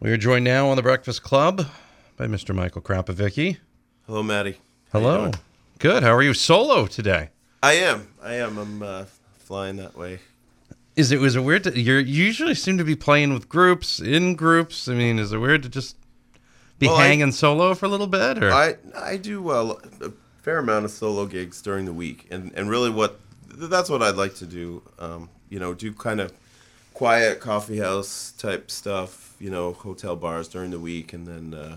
We are joined now on the Breakfast Club by Mr. Michael Krapovicky. Hello, Maddie. Hello. doing? Good. How are you? Solo today. I am. I am. I'm uh, flying that way. Is it was it weird? To, you usually seem to be playing with groups in groups. I mean, is it weird to just be Well, I- hanging solo for a little bit? Or I I do uh, a fair amount of solo gigs during the week, and and really what that's what I'd like to do. Um, you know, do kind of quiet coffee house type stuff. You know, hotel bars during the week, and then uh,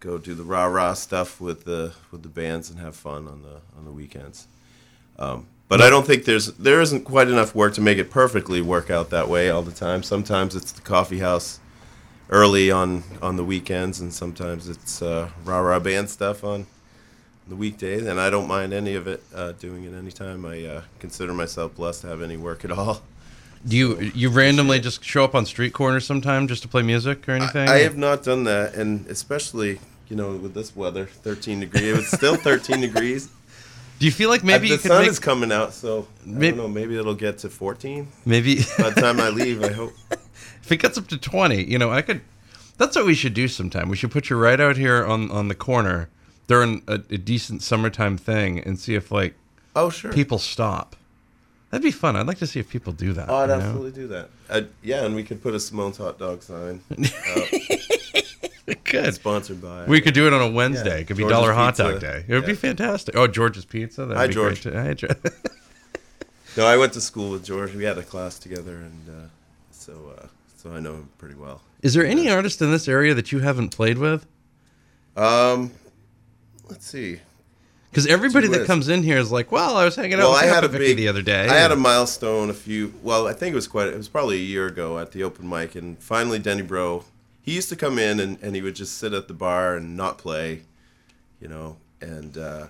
go do the rah rah stuff with the with the bands and have fun on the on the weekends. Um, but I don't think there's there isn't quite enough work to make it perfectly work out that way all the time. Sometimes it's the coffee house early on on the weekends, and sometimes it's uh, rah rah band stuff on the weekdays. And I don't mind any of it uh, doing it anytime. I uh, consider myself blessed to have any work at all. Do you you randomly just show up on street corners sometime just to play music or anything? I have not done that, and especially you know with this weather, 13 degrees. It's still 13 degrees. do you feel like maybe the sun make is coming out, so I Maybe- don't know. Maybe it'll get to 14 maybe by the time I leave. I hope. if it gets up to 20 you know i could that's what we should do sometime we should put you right out here on on the corner during a, a decent summertime thing and see if like Oh sure. people stop that'd be fun i'd like to see if people do that Oh, I'd you know? absolutely do that. Uh, yeah, and we could put a Simone's hot dog sign. Good sponsored by. we could do it on a wednesday Yeah, it could be George's dollar hot dog day it would be fantastic oh george's pizza that'd Hi, be George. great too. Hi, George. No, I went to school with George. We had a class together, and uh, so uh, so I know him pretty well. is there any artist in this area that you haven't played with Um, let's see. Because everybody that comes in here is like well i was hanging out Well, with I had a big the other day I had a milestone a few. Well, I think it was quite. It was probably a year ago at the open mic, and finally Denny Breau. He used to come in and, and he would just sit at the bar and not play, you know. And uh,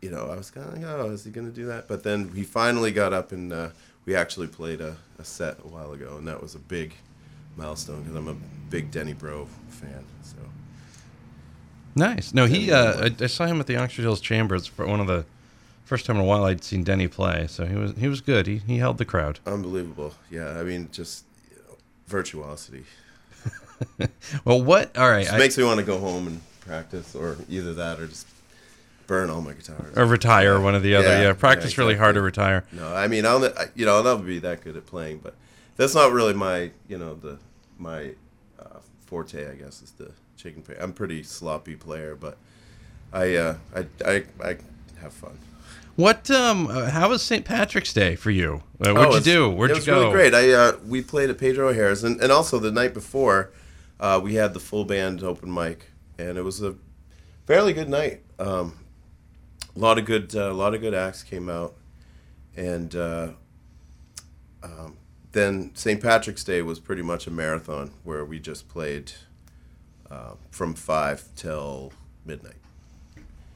you know, I was kind of like, oh, is he gonna do that? But then he finally got up and uh, we actually played a, a set a while ago, and that was a big milestone because I'm a big Denny Breau fan. So Nice. No, he. Uh, I, I saw him at the Oxford Hills Chambers for one of the first time in a while I'd seen Denny play. So he was he was good. He he held the crowd. unbelievable. Yeah, I mean, just you know, virtuosity. Well, what? All right. Just I, makes me want to go home and practice, or either that, or just burn all my guitars. or retire. One or the other. Yeah, Yeah. practice yeah, really hard to retire. No, I mean, I'll, you know, I'll never be that good at playing, but that's not really my, you know, the my uh, forte. I guess is the chicken. Pay. I'm a pretty sloppy player, but I, uh, I, I, I have fun. What? Um. uh, How was St. Patrick's Day for you? Uh, what'd Oh, you do? Where'd you go? it was really great. I uh, we played at Pedro O'Hara's, and, and also the night before, uh, we had the full band open mic, and it was a fairly good night. Um, a lot of good, uh, a lot of good acts came out, and uh, um, then St. Patrick's Day was pretty much a marathon where we just played uh, from five till midnight.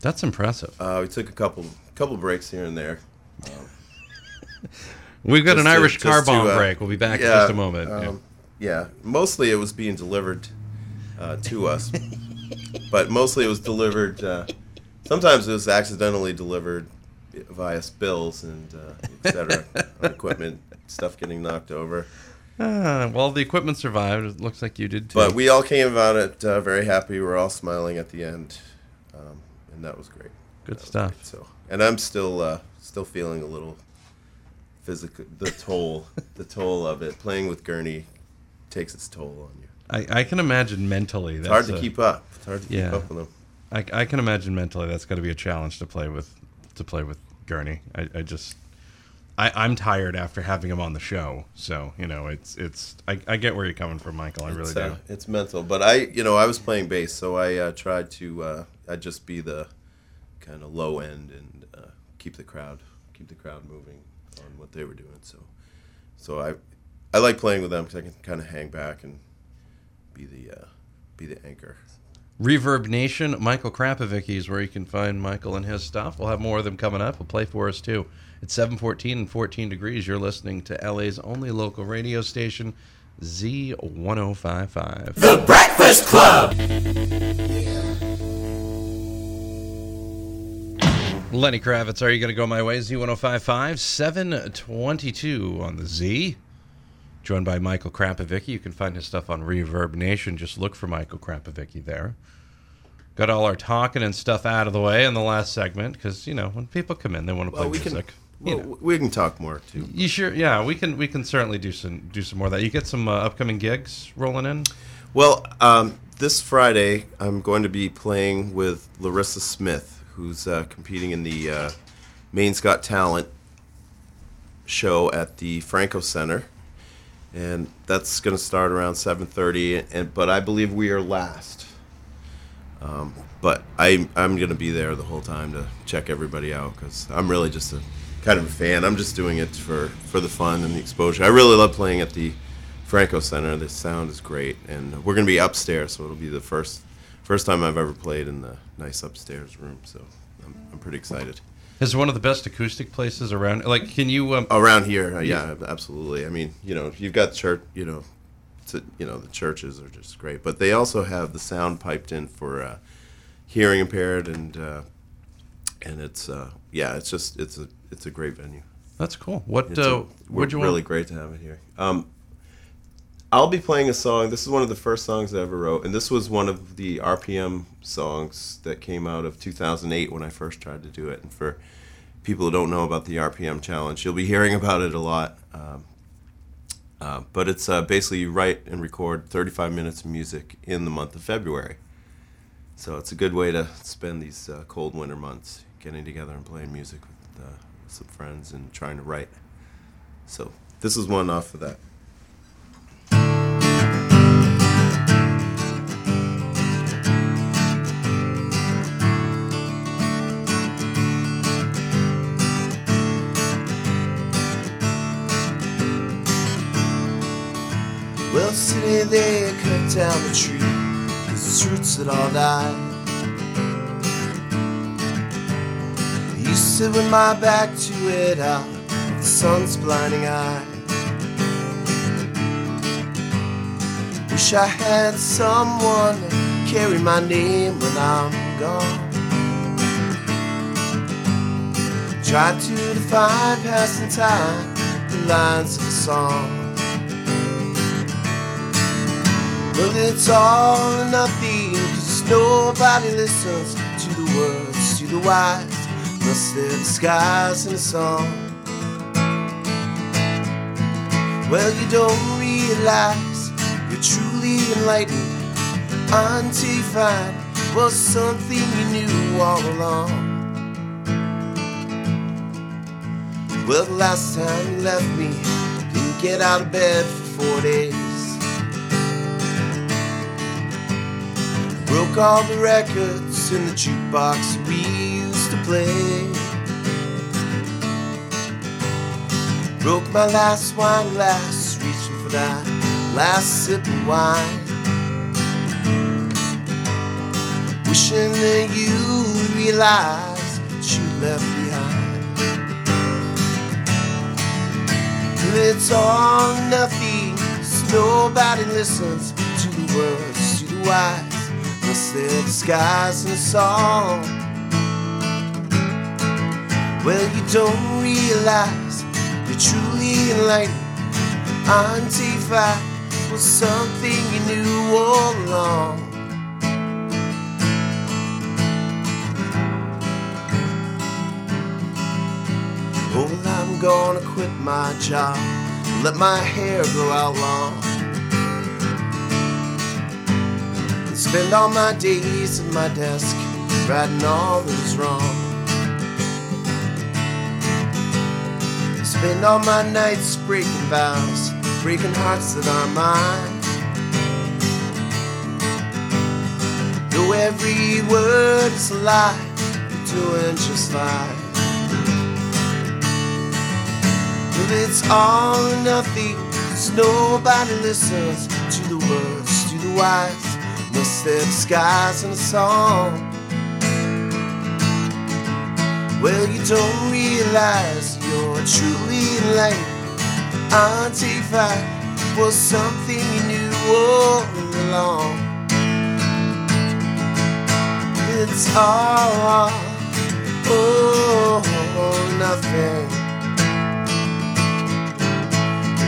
That's impressive. Uh, we took a couple couple breaks here and there. We've got an to- Irish car to, bomb uh, break. We'll be back in just a moment. Yeah. Um, yeah, mostly it was being delivered uh, to us, but mostly it was delivered. Uh, sometimes it was accidentally delivered via spills and uh, etc. equipment, stuff getting knocked over. Ah, well, the equipment survived. It looks like you did too. But we all came about it uh, very happy. We are all smiling at the end, um, and that was great. Good That stuff. great. So, and I'm still uh, still feeling a little physical. The toll, the toll of it. Playing with Gurney takes its toll on you. I, I can imagine mentally. It's hard that's to a- keep up. It's hard to keep up with them. I, I can imagine mentally that's got to be a challenge to play with to play with Gurney. I, I just I, I'm tired after having him on the show, so you know it's it's I, I get where you're coming from, Michael. I really it's, do. uh, it's mental, but I, you know, I was playing bass, so I uh, tried to, uh, I'd just be the kind of low end and uh, keep the crowd, keep the crowd moving on what they were doing. So, so I, I like playing with them because I can kind of hang back and be the uh, be the anchor. Reverb Nation, Michael Krapovicky is where you can find Michael and his stuff. We'll have more of them coming up. We'll play for us too. It's 714 and 14 degrees. You're listening to LA's only local radio station, Z1055. The Breakfast Club. Lenny Kravitz, are you going to go my way? Z1055, 722 on the Z. Joined by Michael Krapovicky. You can find his stuff on Reverb Nation. Just look for Michael Krapovicky there. Got all our talking and stuff out of the way in the last segment because, you know, when people come in, they want to play Well, we can music. You well, know. we can talk more too. You sure? Yeah, we can. We can certainly do some do some more of that. You get some uh, upcoming gigs rolling in. Well, um, this Friday I'm going to be playing with Larissa Smith, who's uh, competing in the uh, Maine's Got Talent show at the Franco Center, and that's going to start around 7:30. And but I believe we are last. Um, but I I'm going to be there the whole time to check everybody out because I'm really just a kind of a fan. I'm just doing it for for the fun and the exposure. I really love playing at the Franco Center. The sound is great, and we're going to be upstairs, so it'll be the first first time I've ever played in the nice upstairs room. So I'm, I'm pretty excited. Is one of the best acoustic places around? Like, can you? Um, Around here, uh, yeah, absolutely. I mean, you know, you've got church, you know, to, you know, the churches are just great, but they also have the sound piped in for uh, hearing impaired, and uh, and it's uh, yeah, it's just it's a it's a great venue. That's cool. What? It's Uh, a, we're really want? great to have it here. Um, I'll be playing a song. This is one of the first songs I ever wrote, and this was one of the RPM songs that came out of 2008 when I first tried to do it. And for people who don't know about the RPM challenge, you'll be hearing about it a lot. Um, uh, but it's uh, basically you write and record 35 minutes of music in the month of February. So it's a good way to spend these uh, cold winter months, getting together and playing music with uh, some friends and trying to write. So this is one off of that. Well, city they cut down the tree, cause its roots had all died. To sit with my back to it uh, out of the sun's blinding eye. Wish I had someone to carry my name when I'm gone. Tried to define passing time, the lines of a song. Well, it's all or nothing, cause nobody listens to the words, to the wise, unless they're disguised in a song. Well, you don't realize you're truly enlightened until you find was something you knew all along. Well, the last time you left me, didn't get out of bed for four days. Broke all the records in the jukebox we used to play. Broke my last wine glass, reaching for that last sip of wine. Wishing that you realize what you left behind. Till it's all nothing, nobody listens to the words, to the wise, unless they're disguised a song. Well, you don't realize you're truly enlightened find was something you knew all along. Well, I'm gonna quit my job, let my hair grow out long. Spend all my days at my desk, writing all that is wrong. Spend all my nights breaking vows, breaking hearts that are mine. Though every word is a lie, you're doing just fine. Well, it's all or nothing, Cause nobody listens to the words, to the wise, they're disguised in a song. Well, you don't realize you're truly late. Auntie Five was something you knew all along. It's all oh nothing.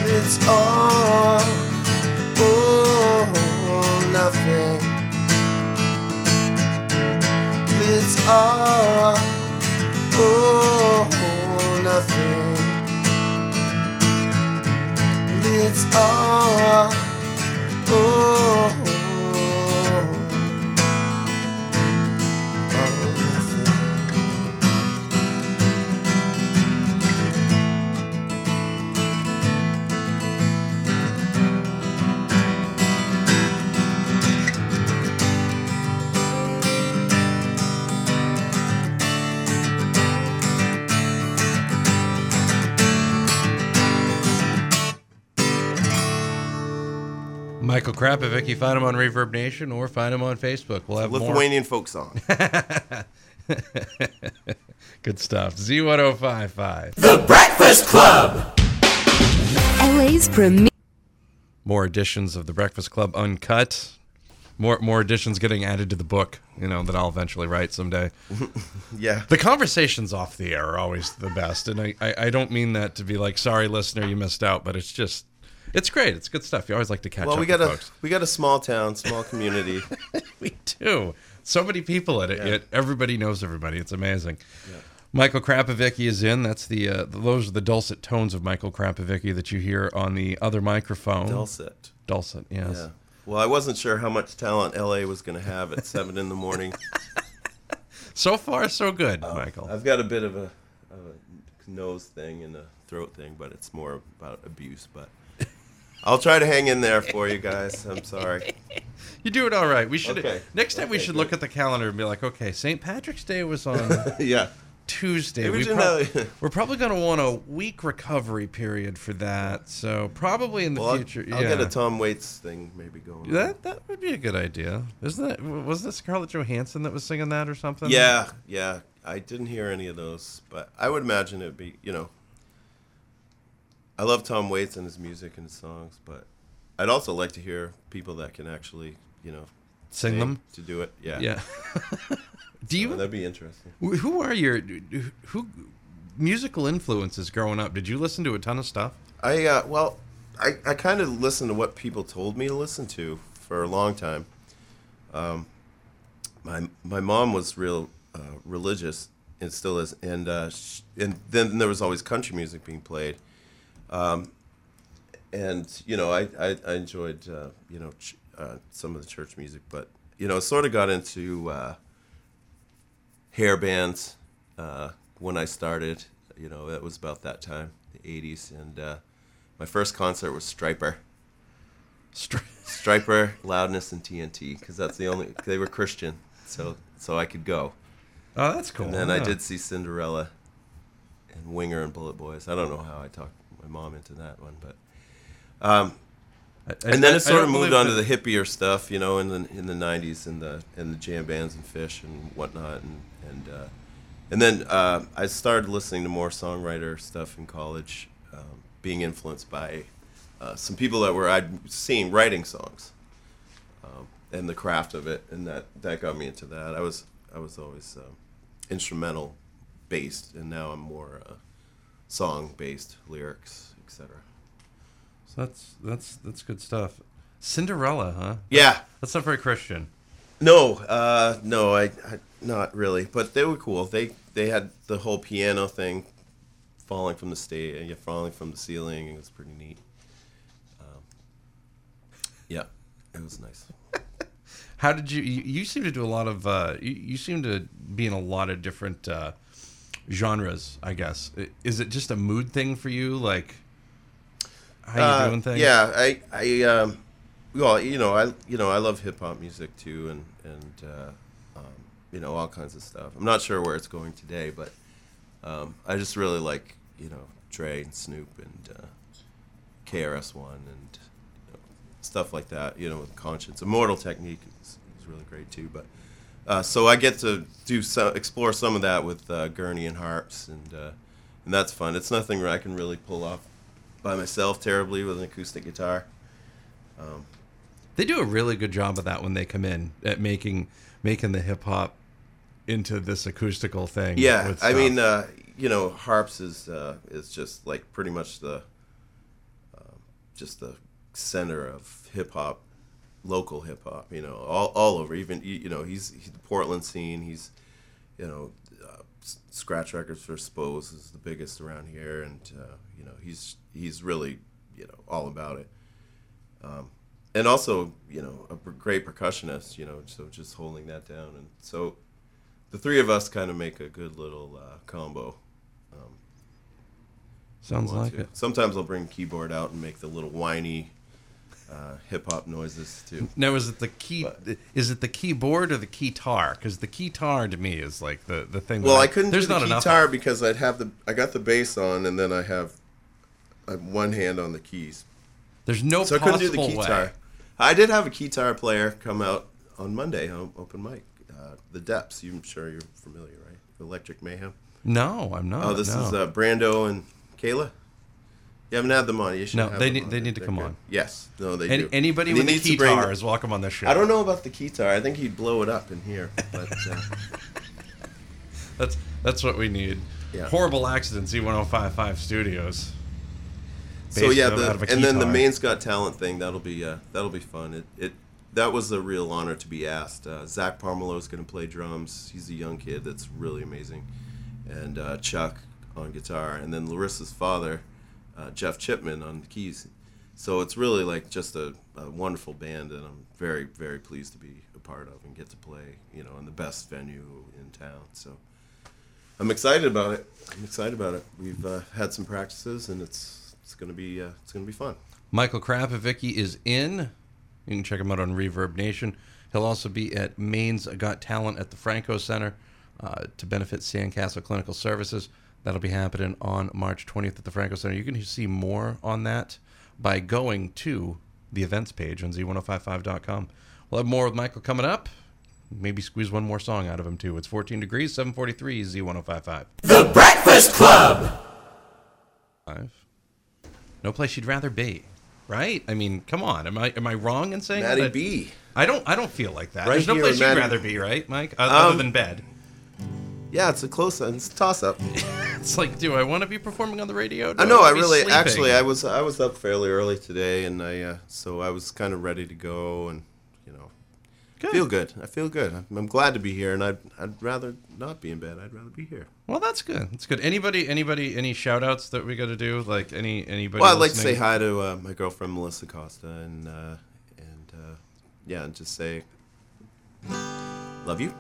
It's all It's all oh nothing. It's all oh, oh Michael Krapovic, you find him on Reverb Nation or find him on Facebook. We'll have more. Lithuanian folk song. Good stuff. Z1055. The Breakfast Club. LA's premier. More editions of The Breakfast Club Uncut. More more editions getting added to the book, you know, that I'll eventually write someday. yeah. The conversations off the air are always the best. And I, I, I don't mean that to be like, sorry, listener, you missed out, but it's just, it's great. It's good stuff. You always like to catch Well, up Well, we got a folks. we got a small town, small community. We do. So many people in it, Yeah. yet everybody knows everybody. It's amazing. Michael Krapovicky is in. That's the uh, those are the dulcet tones of Michael Krapovicky that you hear on the other microphone. Dulcet. Dulcet, yes. Yeah. Well, I wasn't sure how much talent LA was going to have at seven in the morning. So far, so good, Oh. Michael. I've got a bit of a, of a nose thing and a throat thing, but it's more about abuse. But I'll try to hang in there for you guys. I'm sorry. You do it all right. We should Okay. next time we should good. look at the calendar and be like, okay, St. Patrick's Day was on yeah. Tuesday. We we should prob- have- we're probably going to want a week recovery period for that. So probably in the Well, I'll, future. I'll yeah. get a Tom Waits thing maybe going. That that would be a good idea. Isn't that was that Scarlett Johansson that was singing that or something? Yeah, yeah. I didn't hear any of those, but I would imagine it'd be, you know. I love Tom Waits and his music and his songs, but I'd also like to hear people that can actually, you know, Sing them? to do it. Yeah, Yeah. Do you that'd be interesting. who are your who musical influences growing up? Did you listen to a ton of stuff? I uh, well, I, I kind of listened to what people told me to listen to for a long time. Um, my my mom was real uh, religious and still is, and uh, sh- and then there was always country music being played, um, and you know I I, I enjoyed uh, you know ch- uh, some of the church music, but you know sort of got into uh, hair bands uh, when I started. You know, that was about that time, the '80s, and uh, my first concert was Stryper. Str- Stryper, Loudness, and TNT, because that's the only they were Christian, so so I could go. Oh, that's cool. And then I did see Cinderella, and Winger and Bullet Boys. I don't know how I talked my mom into that one, but um, I- I- and then it sort of moved on to the hippier stuff, you know, in the in the '90s and the and the jam bands and Phish and whatnot, and and uh, and then uh, I started listening to more songwriter stuff in college, um, being influenced by uh, some people that were I'd seen writing songs, um, and the craft of it, and that that got me into that. I was I was always um, instrumental based, and now I'm more uh, song based, lyrics, etc. So that's that's that's good stuff. Cinderella, huh? Yeah, That's not very Christian. No, uh, no, I, I not really, but they were cool. They they had the whole piano thing falling from the stage, yeah, falling from the ceiling. It was pretty neat. Um, yeah, it was nice. How did you, you? You seem to do a lot of. Uh, you, you seem to be in a lot of different uh, genres. I guess. Is it just a mood thing for you? Like how you Uh, doing things? Yeah, I I um, well, you know, I you know, I love hip hop music too, and and uh, um, you know, all kinds of stuff. I'm not sure where it's going today, but um, I just really like you know Dre and Snoop and uh, KRS One and you know, stuff like that. You know, with Conscience, Immortal Technique is, is really great too. But uh, so I get to do some, explore some of that with uh, gurney and harps, and uh, and that's fun. It's nothing where I can really pull off by myself terribly with an acoustic guitar. Um, They do a really good job of that when they come in at making making the hip hop into this acoustical thing. Yeah, I mean, uh, you know, harps is uh, is just like pretty much the uh, just the center of hip hop, local hip hop. You know, all, all over. Even you know, he's, he's the Portland scene. He's you know, uh, Scratch Records for Spose is the biggest around here, and uh, you know, he's he's really you know all about it. Um, and also, you know, a great percussionist. You know, so just holding that down, and so the three of us kind of make a good little uh, combo. Um, sounds like to. it. Sometimes I'll bring keyboard out and make the little whiny uh, hip hop noises too. Now, is it the key? Is it the keyboard or the keytar? Because the keytar to me is like the the thing. Well, I couldn't There's do the not enough. because I'd have the I got the bass on and then I have, I have one hand on the keys, There's no so I couldn't do the possible guitar. way. I did have a guitar player come out on Monday, on open mic. Uh, the Depths, I'm sure you're familiar, right? Electric Mayhem. No, I'm not. Oh, this no. is uh, Brando and Kayla. You haven't had them on. You should No, have they them need- they need to They're come good. on. Yes, no, they Any, do. anybody And he with a needs to bring keytar is welcome on this show. I don't know about the keytar. I think he'd blow it up in here. But uh, That's that's what we need. Yeah. Horrible accidents. Z1055 Studios. so Based yeah, out the, of a and then the keytar. Maine's Got Talent thing that'll be uh, that'll be fun. It, it that was a real honor to be asked. Uh, Zach Parmelo is going to play drums. He's a young kid that's really amazing, and uh, Chuck on guitar, and then Larissa's father, uh, Jeff Chipman on the keys. So it's really like just a, a wonderful band, and I'm very very pleased to be a part of and get to play, you know, in the best venue in town. So. I'm excited about it. I'm excited about it. We've uh, had some practices, and it's it's gonna be uh, it's gonna be fun. Michael Krapovicky is in. You can check him out on Reverb Nation. He'll also be at Maine's Got Talent at the Franco Center uh, to benefit Sandcastle Clinical Services. That'll be happening on March 20th at the Franco Center. You can see more on that by going to the events page on z1055.com. We'll have more with Michael coming up. Maybe squeeze one more song out of him, too. It's 14 degrees, 743 Z1055. The Breakfast Club. Five. No place you'd rather be, right? I mean, come on. Am I am I wrong in saying Matty that? B. I don't. I don't feel like that. Right There's no place you'd Matty- rather be, right, Mike? Other Um, than bed. Yeah, it's a close. It's a toss up. It's like, do I want to be performing on the radio? Do I know. I wanna really, sleeping? actually, I was I was up fairly early today, and I uh, so I was kind of ready to go, and you know, Good. feel good. I feel good. I'm, I'm glad to be here, and I'd I'd rather not be in bed. I'd rather be here. Well, that's good. That's good. Anybody? Anybody? Any shout outs that we got to do? Like any anybody? Well, I'd like to say hi to uh, my girlfriend Melissa Costa, and uh, and uh, yeah, and just say love you.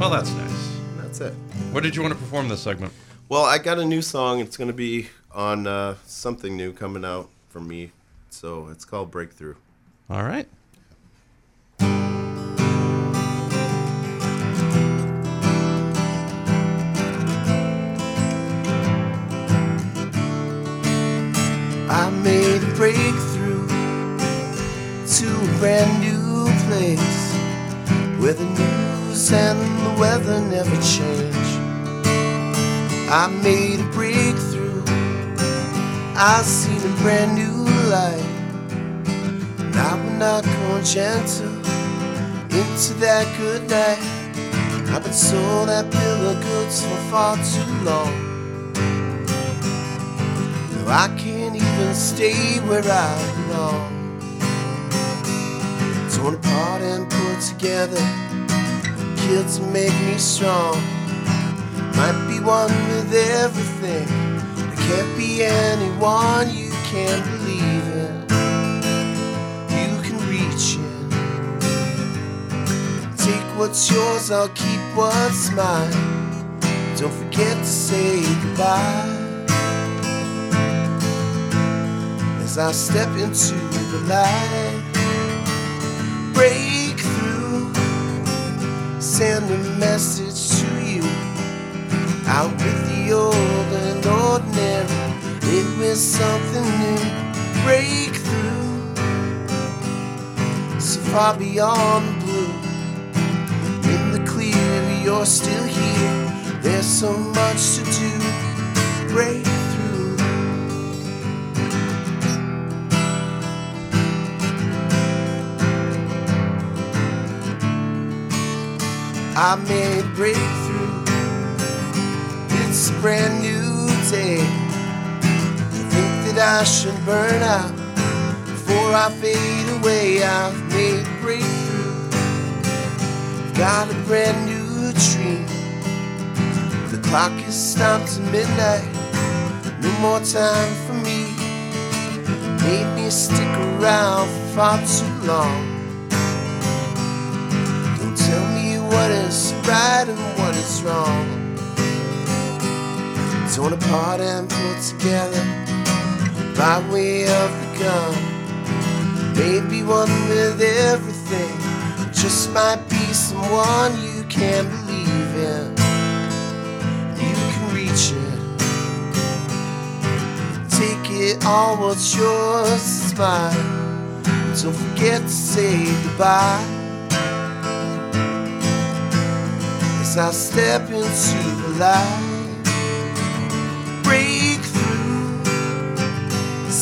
Well, that's nice. That's it. What did you want to perform this segment? Well, I got a new song. It's going to be on uh, something new coming out from me. So it's called Breakthrough. All right. I made a breakthrough. I seen a brand new light. And I will not go gentle into that good night. I've been sold that bill of goods for far too long. No, I can't even stay where I belong. Torn apart and put together, to make me strong. Might be one with everything, there can't be anyone you can't believe in. You can reach in, take what's yours, I'll keep what's mine. Don't forget to say goodbye. as I step into the light. break through, send a message. Out with the old and ordinary, It was something new, Breakthrough. So far beyond the blue, in the clear, you're still here. There's so much to do, Breakthrough. I made break brand new day. To think that I should burn out before I fade away. I've made breakthrough. Got a brand new dream. The clock is stopped at midnight. No more time for me. Made me stick around for far too long. Don't tell me what is right and what is wrong. Torn apart and put together by way of the gun. Maybe one with everything just might be someone you can believe in. You can reach it. Take it all, what's yours is mine. Don't forget to say goodbye. As I step into the light,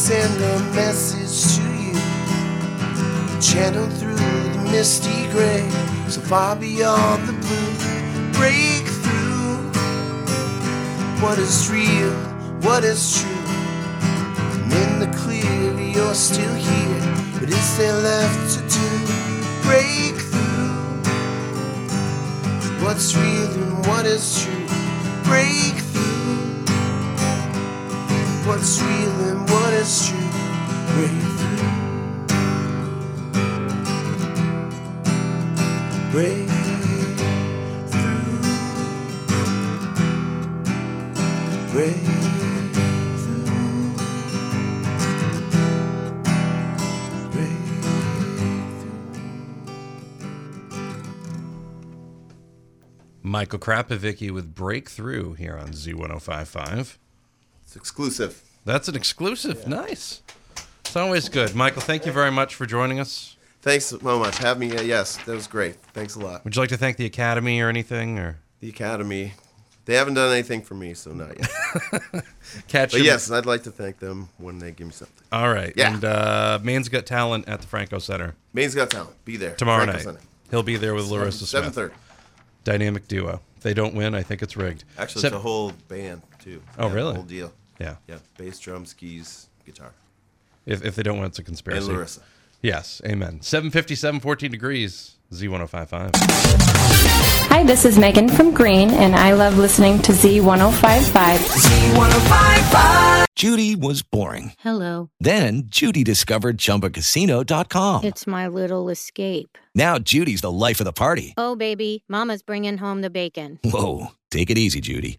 send a message to you, channel through the misty gray, so far beyond the blue. Break through, what is real, what is true, and in the clear you're still here. What is there left to do? Break through. What's real and what is true? Break through. What's real and what is true? Break through. Break through. Break through. Break Michael Krapovicky with Breakthrough here on Z1055. It's exclusive. That's an exclusive. Nice. It's always good. Michael, thank you very much for joining us. Thanks so much. Have me. Uh, yes, that was great. Thanks a lot. Would you like to thank the Academy or anything? Or The Academy. They haven't done anything for me, so not yet. catch but yes, I'd like to thank them when they give me something. All right. Yeah. And uh, Maine's Got Talent at the Franco Center Maine's Got Talent. Be there. tomorrow Franco night. Center. He'll be there with Larissa Seven thirty. Dynamic duo. If they don't win, I think it's rigged. Actually, Sep- it's a whole band too. Oh, Yeah, really? Whole deal. Yeah. Yeah. Bass, drums, keys, guitar. If, if they don't want it's a conspiracy. And Larissa. Yes. Amen. 757, 14 degrees. Z1055. Hi, this is Megan from Green, and I love listening to Z1055. Z1055. Judy was boring. Hello. Then Judy discovered ChumbaCasino.com. It's my little escape. Now Judy's the life of the party. Oh, baby, Mama's bringing home the bacon. Whoa, take it easy, Judy.